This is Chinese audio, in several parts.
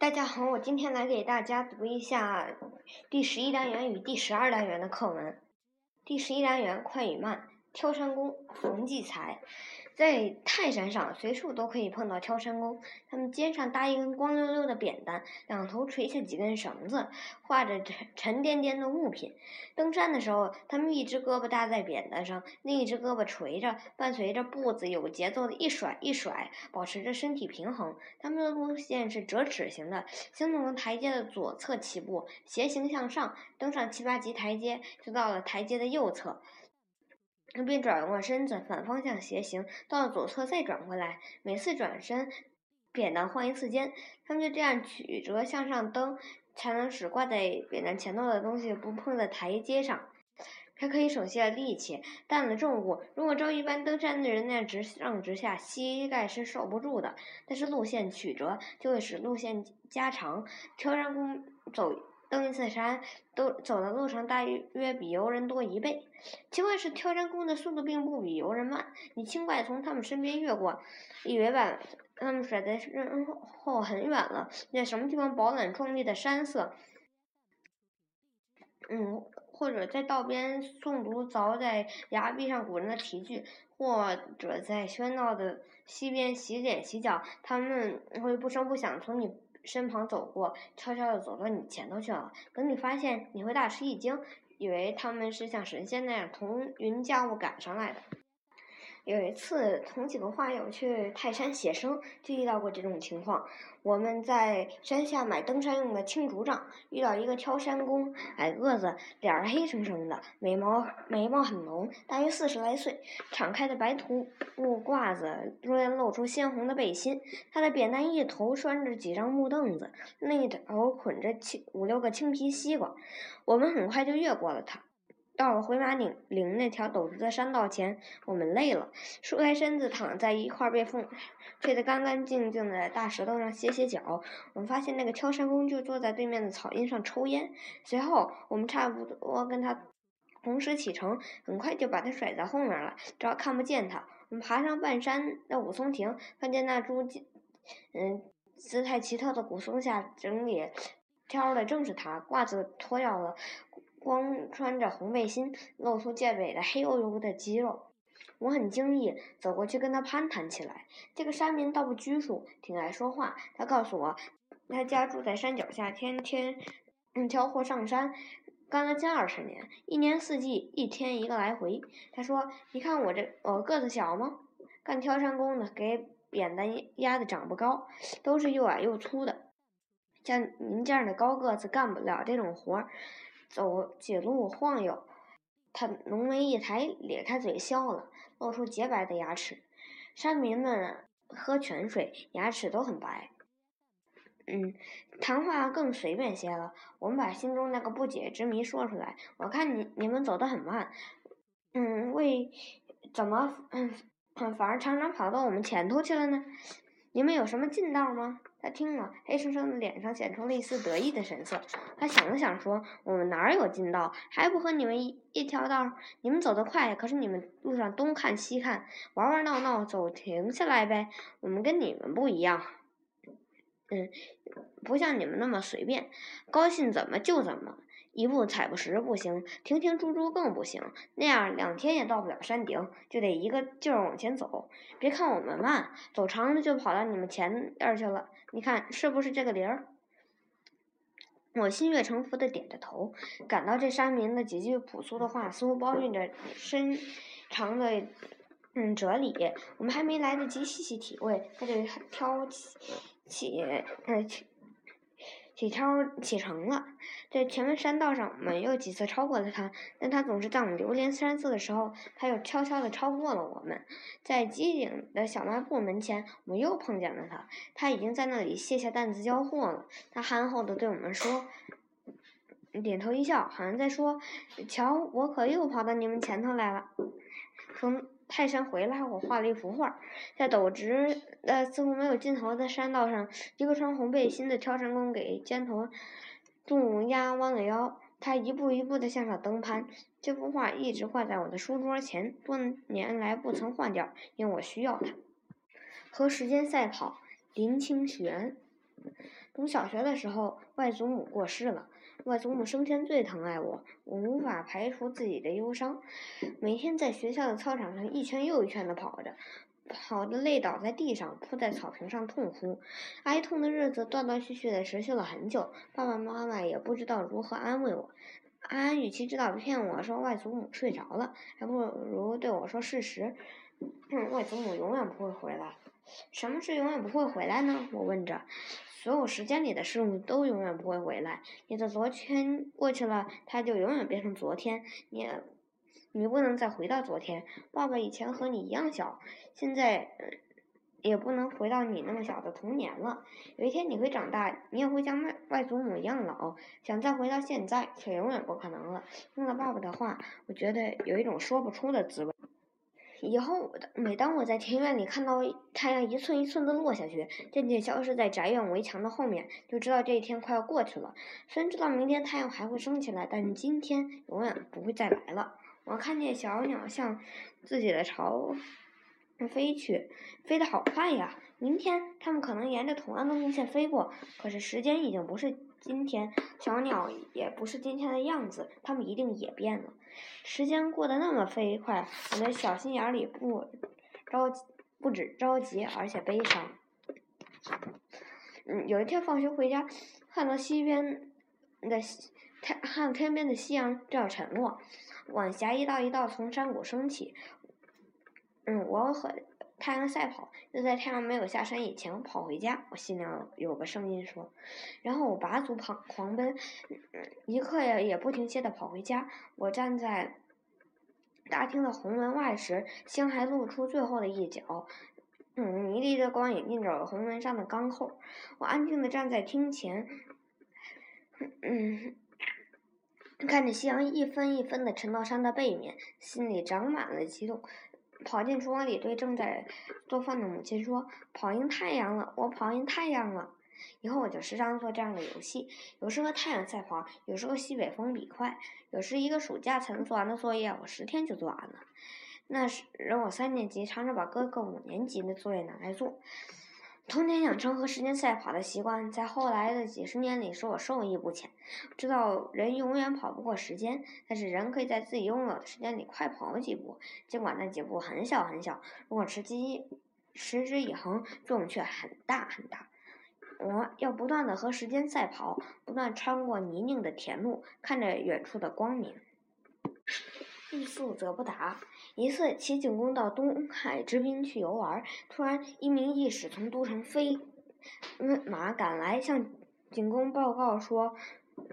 大家好，我今天来给大家读一下第十一单元与第十二单元的课文。第十一单元快与慢，挑山工冯骥才。在泰山上，随处都可以碰到挑山工。他们肩上搭一根光溜溜的扁担，两头垂下几根绳子，画着沉沉甸甸的物品。登山的时候，他们一只胳膊搭在扁担上，另一只胳膊垂着，伴随着步子有节奏的一甩一甩，保持着身体平衡。他们的路线是折尺形的，先从台阶的左侧起步，斜行向上，登上七八级台阶，就到了台阶的右侧。他便转过身子，反方向斜行，到了左侧再转回来。每次转身，扁担换一次肩。他们就这样曲折向上登，才能使挂在扁担前头的东西不碰在台阶上，还可以省些力气。担了重物，如果照一般登山的人那样直上直下，膝盖是受不住的。但是路线曲折，就会使路线加长。挑山工走。登一次山，都走的路程大约比游人多一倍。奇怪是，挑山工的速度并不比游人慢。你轻快从他们身边越过，以为把他们甩在身后很远了，在什么地方饱览壮丽的山色，嗯，或者在道边诵读凿在崖壁上古人的题句，或者在喧闹的溪边洗脸洗脚，他们会不声不响从你。身旁走过，悄悄的走到你前头去了。等你发现，你会大吃一惊，以为他们是像神仙那样腾云驾雾赶上来的。有一次，同几个画友去泰山写生，就遇到过这种情况。我们在山下买登山用的青竹杖，遇到一个挑山工，矮个子，脸儿黑生生的，眉毛眉毛很浓，大约四十来岁，敞开的白涂木褂子中间露出鲜红的背心。他的扁担一头拴着几张木凳子，另一头捆着青五六个青皮西瓜。我们很快就越过了他。到了回马岭岭那条陡直的山道前，我们累了，竖开身子躺在一块被风吹得干干净净的大石头上歇歇脚。我们发现那个挑山工就坐在对面的草荫上抽烟。随后，我们差不多跟他同时启程，很快就把他甩在后面了，只要看不见他。我们爬上半山的武松亭，看见那株嗯姿态奇特的古松下整理挑的正是他，褂子脱掉了。光穿着红背心，露出健美的黑黝黝的肌肉。我很惊异，走过去跟他攀谈起来。这个山民倒不拘束，挺爱说话。他告诉我，他家住在山脚下，天天挑货上山，干了近二十年，一年四季一天一个来回。他说：“你看我这，我个子小吗？干挑山工的，给扁担压的长不高，都是又矮又粗的。像您这样的高个子，干不了这种活儿。”走几路晃悠，他浓眉一抬，咧开嘴笑了，露出洁白的牙齿。山民们喝泉水，牙齿都很白。嗯，谈话更随便些了。我们把心中那个不解之谜说出来。我看你你们走得很慢，嗯，为怎么嗯反而常常跑到我们前头去了呢？你们有什么近道吗？他听了，黑生生的脸上显出了一丝得意的神色。他想了想，说：“我们哪儿有近道？还不和你们一一条道？你们走得快，可是你们路上东看西看，玩玩闹闹，走停下来呗。我们跟你们不一样，嗯，不像你们那么随便，高兴怎么就怎么。”一步踩不实不行，停停住住更不行，那样两天也到不了山顶，就得一个劲儿往前走。别看我们慢，走长了就跑到你们前边去了。你看是不是这个理儿？我心悦诚服的点着头，感到这山民的几句朴素的话似乎包蕴着深长的嗯哲理。我们还没来得及细细体会，他就挑起起呃起。超启程了，在前面山道上，我们又几次超过了他，但他总是在我们流连山色的时候，他又悄悄地超过了我们。在机井的小卖部门前，我们又碰见了他，他已经在那里卸下担子交货了。他憨厚地对我们说，点头一笑，好像在说：“瞧，我可又跑到你们前头来了。”从泰山回来，我画了一幅画，在陡直的似乎没有尽头的山道上，一个穿红背心的挑山工给肩头重压弯了腰，他一步一步地向上登攀。这幅画一直画在我的书桌前，多年来不曾换掉，因为我需要它。和时间赛跑，林清玄。读小学的时候，外祖母过世了。外祖母生前最疼爱我，我无法排除自己的忧伤。每天在学校的操场上一圈又一圈的跑着，跑得累倒在地上，扑在草坪上痛哭。哀痛的日子断断续续的持续了很久，爸爸妈妈也不知道如何安慰我。安安与其知道骗我说外祖母睡着了，还不如对我说事实：外祖母永远不会回来。什么是永远不会回来呢？我问着。所有时间里的事物都永远不会回来。你的昨天过去了，它就永远变成昨天。你，你不能再回到昨天。爸爸以前和你一样小，现在也不能回到你那么小的童年了。有一天你会长大，你也会像外外祖母一样老。想再回到现在，却永远不可能了。听了爸爸的话，我觉得有一种说不出的滋味。以后，每当我在庭院里看到太阳一寸一寸的落下去，渐渐消失在宅院围墙的后面，就知道这一天快要过去了。虽然知道明天太阳还会升起来，但是今天永远不会再来了。我看见小鸟向自己的巢飞去，飞得好快呀！明天它们可能沿着同样的路线飞过，可是时间已经不是今天，小鸟也不是今天的样子，它们一定也变了。时间过得那么飞快，我的小心眼里不着急，不止着急，而且悲伤。嗯，有一天放学回家，看到西边的太，看天边的夕阳正要沉落，晚霞一道一道从山谷升起。嗯，我很。太阳赛跑，就在太阳没有下山以前跑回家。我心里有个声音说，然后我拔足跑狂奔，一刻也也不停歇的跑回家。我站在大厅的红门外时，星还露出最后的一角，嗯，迷离的光影映着红门上的钢扣。我安静的站在厅前，嗯，看着夕阳一分一分的沉到山的背面，心里长满了激动。跑进厨房里，对正在做饭的母亲说：“跑赢太阳了，我跑赢太阳了。”以后我就时常做这样的游戏，有时和太阳赛跑，有时候西北风比快，有时一个暑假才能做完的作业，我十天就做完了。那时我三年级，常常把哥哥五年级的作业拿来做。童年养成和时间赛跑的习惯，在后来的几十年里使我受益不浅。知道人永远跑不过时间，但是人可以在自己拥有的时间里快跑几步，尽管那几步很小很小。如果持之持之以恒，作用却很大很大。我要不断的和时间赛跑，不断穿过泥泞的田路，看着远处的光明。欲速则不达。一次，齐景公到东海之滨去游玩，突然一名义使从都城飞马赶来，向景公报告说：“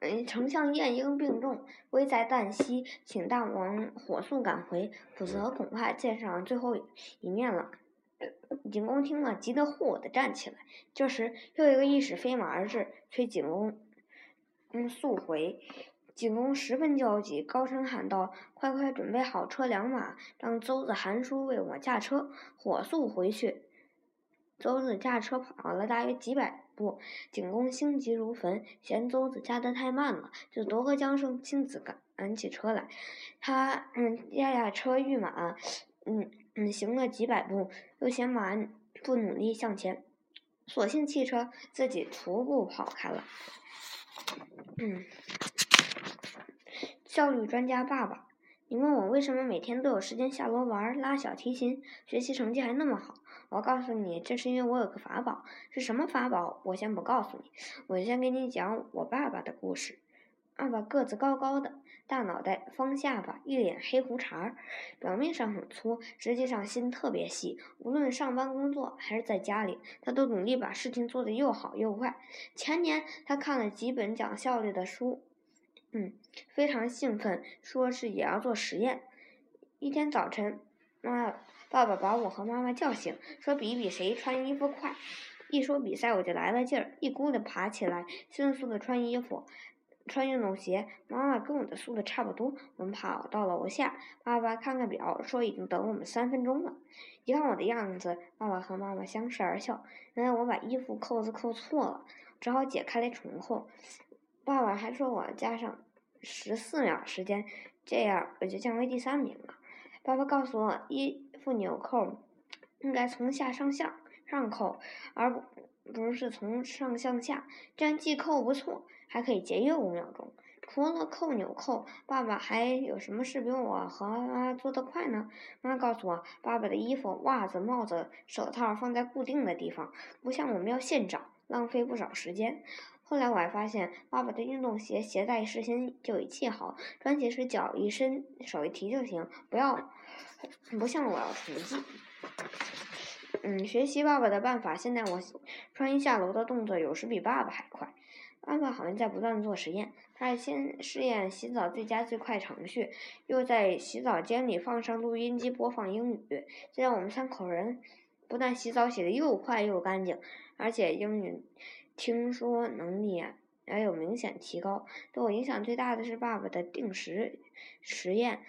嗯，丞相晏婴病重，危在旦夕，请大王火速赶回，否则恐怕见上最后一面了。”景公听了，急得霍地站起来。这时，又一个义使飞马而至，催景公嗯速回。景公十分焦急，高声喊道：“快快准备好车良马，让邹子韩叔为我驾车，火速回去。”邹子驾车跑了大约几百步，景公心急如焚，嫌邹子驾得太慢了，就夺河缰绳，亲自赶赶起车来。他嗯压压车御马，嗯嗯行了几百步，又嫌马不努力向前，索性弃车，自己徒步跑开了。嗯。效率专家爸爸，你问我为什么每天都有时间下楼玩、拉小提琴，学习成绩还那么好？我告诉你，这是因为我有个法宝。是什么法宝？我先不告诉你。我先给你讲我爸爸的故事。爸爸个子高高的，大脑袋、方下巴，一脸黑胡茬儿，表面上很粗，实际上心特别细。无论上班工作还是在家里，他都努力把事情做得又好又快。前年他看了几本讲效率的书。嗯，非常兴奋，说是也要做实验。一天早晨，妈爸爸把我和妈妈叫醒，说比比谁穿衣服快。一说比赛，我就来了劲儿，一咕的爬起来，迅速的穿衣服，穿运动鞋。妈妈跟我的速度差不多，我们跑到楼下。爸爸看看表，说已经等我们三分钟了。一看我的样子，爸爸和妈妈相视而笑。原来我把衣服扣子扣错了，只好解开来重扣。爸爸还说我加上十四秒时间，这样我就降为第三名了。爸爸告诉我，衣服纽扣应该从下上向上扣，而不不是从上向下，这样系扣不错，还可以节约五秒钟。除了扣纽扣，爸爸还有什么事比我和妈做得快呢？妈告诉我，爸爸的衣服、袜子、帽子、手套放在固定的地方，不像我们要现找，浪费不少时间。后来我还发现，爸爸的运动鞋鞋带事先就已系好，穿鞋时脚一伸，手一提就行，不要不像我要重系。嗯，学习爸爸的办法，现在我穿衣下楼的动作有时比爸爸还快。爸爸好像在不断做实验，他先试验洗澡最佳最快程序，又在洗澡间里放上录音机播放英语，这让我们三口人不但洗澡洗得又快又干净，而且英语。听说能力也有明显提高。对我影响最大的是爸爸的定时实验。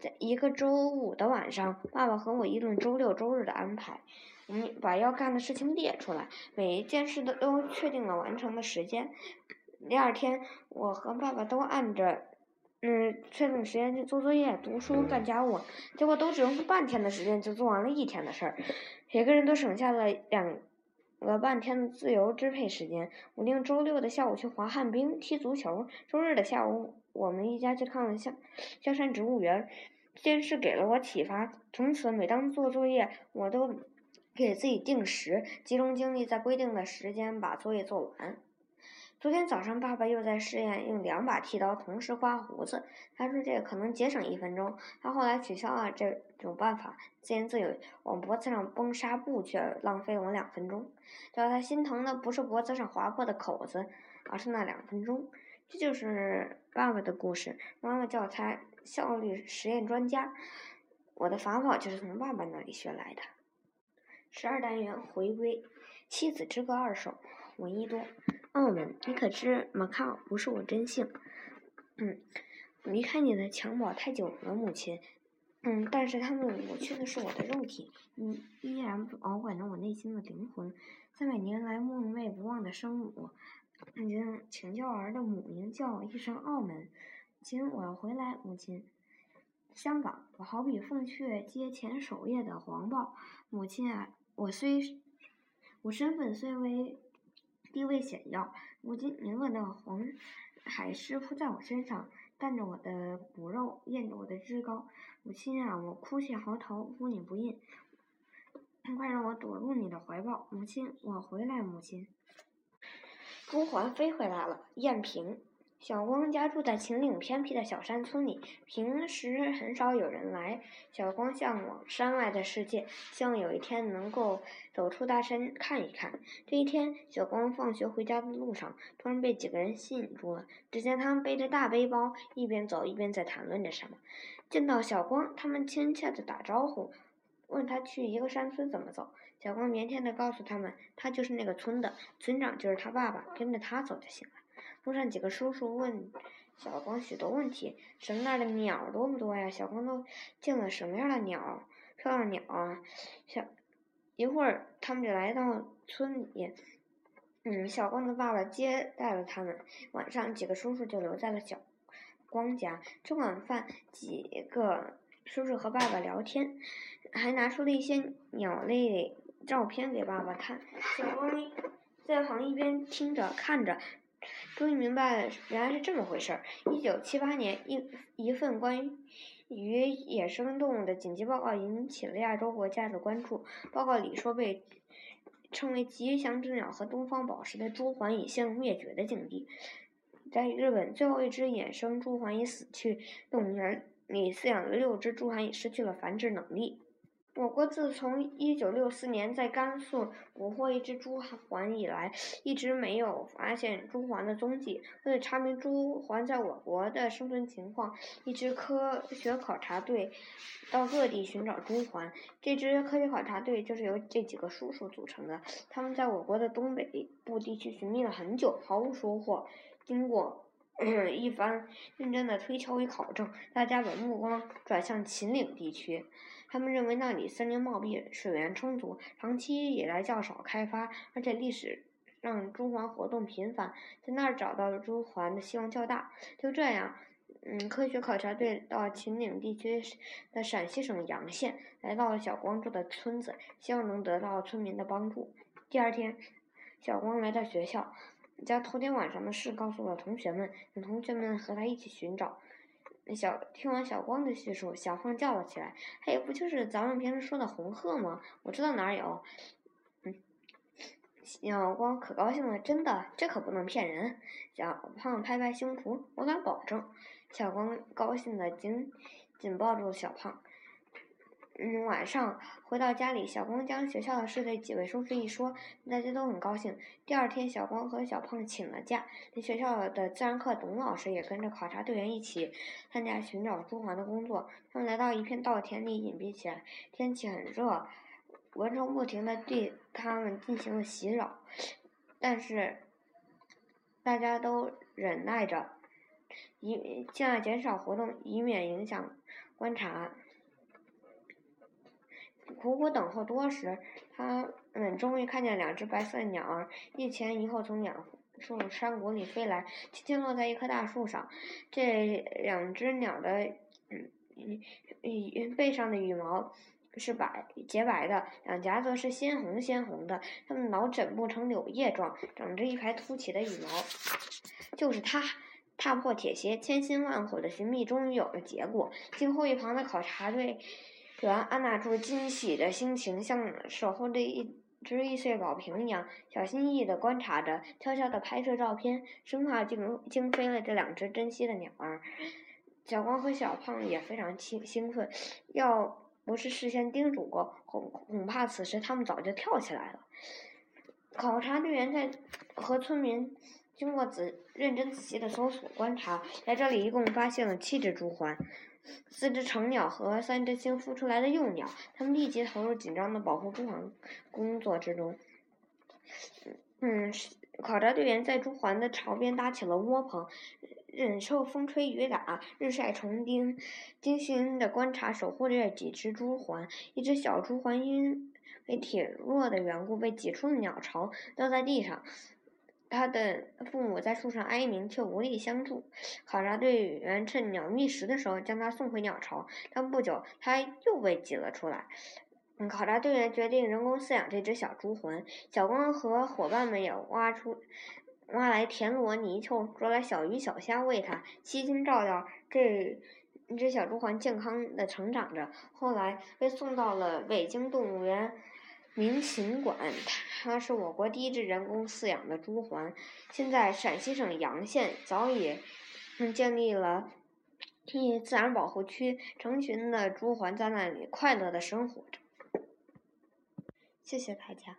在一个周五的晚上，爸爸和我议论周六周日的安排。我们把要干的事情列出来，每一件事都都确定了完成的时间。第二天，我和爸爸都按着嗯确定时间去做作业、读书、干家务，结果都只用半天的时间就做完了一天的事儿，每个人都省下了两。了半天的自由支配时间，我定周六的下午去滑旱冰、踢足球。周日的下午，我们一家去看了香香山植物园。这件事给了我启发，从此每当做作业，我都给自己定时，集中精力在规定的时间把作业做完。昨天早上，爸爸又在试验用两把剃刀同时刮胡子。他说这个可能节省一分钟。他后来取消了这种办法，自言自语：“往脖子上绷纱布却浪费了我两分钟。”叫他心疼的不是脖子上划破的口子，而是那两分钟。这就是爸爸的故事。妈妈叫他效率实验专家。我的法宝就是从爸爸那里学来的。十二单元回归，《妻子之歌》二首，闻一多。澳门，你可知马卡不是我真姓？嗯，离开你的襁褓太久了，母亲。嗯，但是他们抹去的是我的肉体，你依然保管着我内心的灵魂。三百年来梦寐不忘的生母，已经请教儿的母名叫一声澳门。亲，我要回来，母亲。香港，我好比凤雀阶前守夜的黄豹。母亲啊，我虽我身份虽为。地位显耀，如今名额的黄海狮扑在我身上，伴着我的骨肉，咽着我的脂膏。母亲啊，我哭泣嚎啕，呼你不应，快让我躲入你的怀抱。母亲，我回来，母亲。朱环飞回来了，燕平。小光家住在秦岭偏僻的小山村里，平时很少有人来。小光向往山外的世界，希望有一天能够走出大山看一看。这一天，小光放学回家的路上，突然被几个人吸引住了。只见他们背着大背包，一边走一边在谈论着什么。见到小光，他们亲切地打招呼，问他去一个山村怎么走。小光腼腆地告诉他们，他就是那个村的，村长就是他爸爸，跟着他走就行了。路上几个叔叔问小光许多问题，什么那儿的鸟多不多呀？小光都见了什么样的鸟？漂亮鸟啊！小一会儿，他们就来到村里。嗯，小光的爸爸接待了他们。晚上，几个叔叔就留在了小光家吃晚饭。几个叔叔和爸爸聊天，还拿出了一些鸟类照片给爸爸看。小光在旁一边听着看着。终于明白了，原来是这么回事儿。一九七八年，一一份关于野生动物的紧急报告引起了亚洲国家的关注。报告里说，被称为吉祥之鸟和东方宝石的朱鹮已陷入灭绝的境地。在日本，最后一只野生朱鹮已死去，动物园里饲养的六只朱鹮已失去了繁殖能力。我国自从一九六四年在甘肃捕获一只朱鹮以来，一直没有发现朱鹮的踪迹。为了查明朱鹮在我国的生存情况，一支科学考察队到各地寻找朱鹮。这支科学考察队就是由这几个叔叔组成的。他们在我国的东北部地区寻觅了很久，毫无收获。经过一番认真的推敲与考证，大家把目光转向秦岭地区。他们认为那里森林茂密，水源充足，长期以来较少开发，而且历史让朱鹮活动频繁，在那儿找到了朱鹮的希望较大。就这样，嗯，科学考察队到秦岭地区的陕西省洋县，来到了小光住的村子，希望能得到村民的帮助。第二天，小光来到学校，将头天晚上的事告诉了同学们，让同学们和他一起寻找。小听完小光的叙述，小胖叫了起来：“嘿，不就是咱们平时说的红鹤吗？我知道哪儿有。”嗯，小光可高兴了，真的，这可不能骗人。小胖拍拍胸脯：“我敢保证。”小光高兴的紧紧抱住小胖。嗯，晚上回到家里，小光将学校的事对几位叔叔一说，大家都很高兴。第二天，小光和小胖请了假，连学校的自然课董老师也跟着考察队员一起参加寻找朱鹮的工作。他们来到一片稻田里隐蔽起来，天气很热，蚊虫不停地对他们进行了袭扰，但是大家都忍耐着，以尽量减少活动，以免影响观察。苦苦等候多时，他们终于看见两只白色鸟儿一前一后从两处山谷里飞来，轻轻落在一棵大树上。这两只鸟的嗯嗯背上的羽毛是白洁白的，两颊则是鲜红鲜红的。它们脑枕部呈柳叶状，长着一排凸起的羽毛。就是他，踏破铁鞋，千辛万苦的寻觅终于有了结果。静候一旁的考察队。员安娜住惊喜的心情，像守候着一只易碎宝瓶一样，小心翼翼地观察着，悄悄地拍摄照片，生怕惊惊飞了这两只珍稀的鸟儿。小光和小胖也非常兴兴奋，要不是事先叮嘱过，恐恐怕此时他们早就跳起来了。考察队员在和村民经过仔认真仔细的搜索观察，在这里一共发现了七只朱鹮。四只成鸟和三只新孵出来的幼鸟，它们立即投入紧张的保护朱鹮工作之中。嗯，考察队员在朱鹮的巢边搭起了窝棚，忍受风吹雨打、日晒虫叮，精心的观察守护着几只朱鹮。一只小朱鹮因为体弱的缘故被挤出了鸟巢，掉在地上。他的父母在树上哀鸣，却无力相助。考察队员趁鸟觅食的时候，将它送回鸟巢，但不久，它又被挤了出来。考察队员决定人工饲养这只小朱鹮。小光和伙伴们也挖出、挖来田螺、泥鳅，捉来小鱼小虾喂它，悉心照料这只小朱鹮健康的成长着。后来被送到了北京动物园。明禽馆，它是我国第一只人工饲养的朱鹮。现在陕西省洋县早已建立了一自然保护区，成群的朱鹮在那里快乐的生活着。谢谢大家。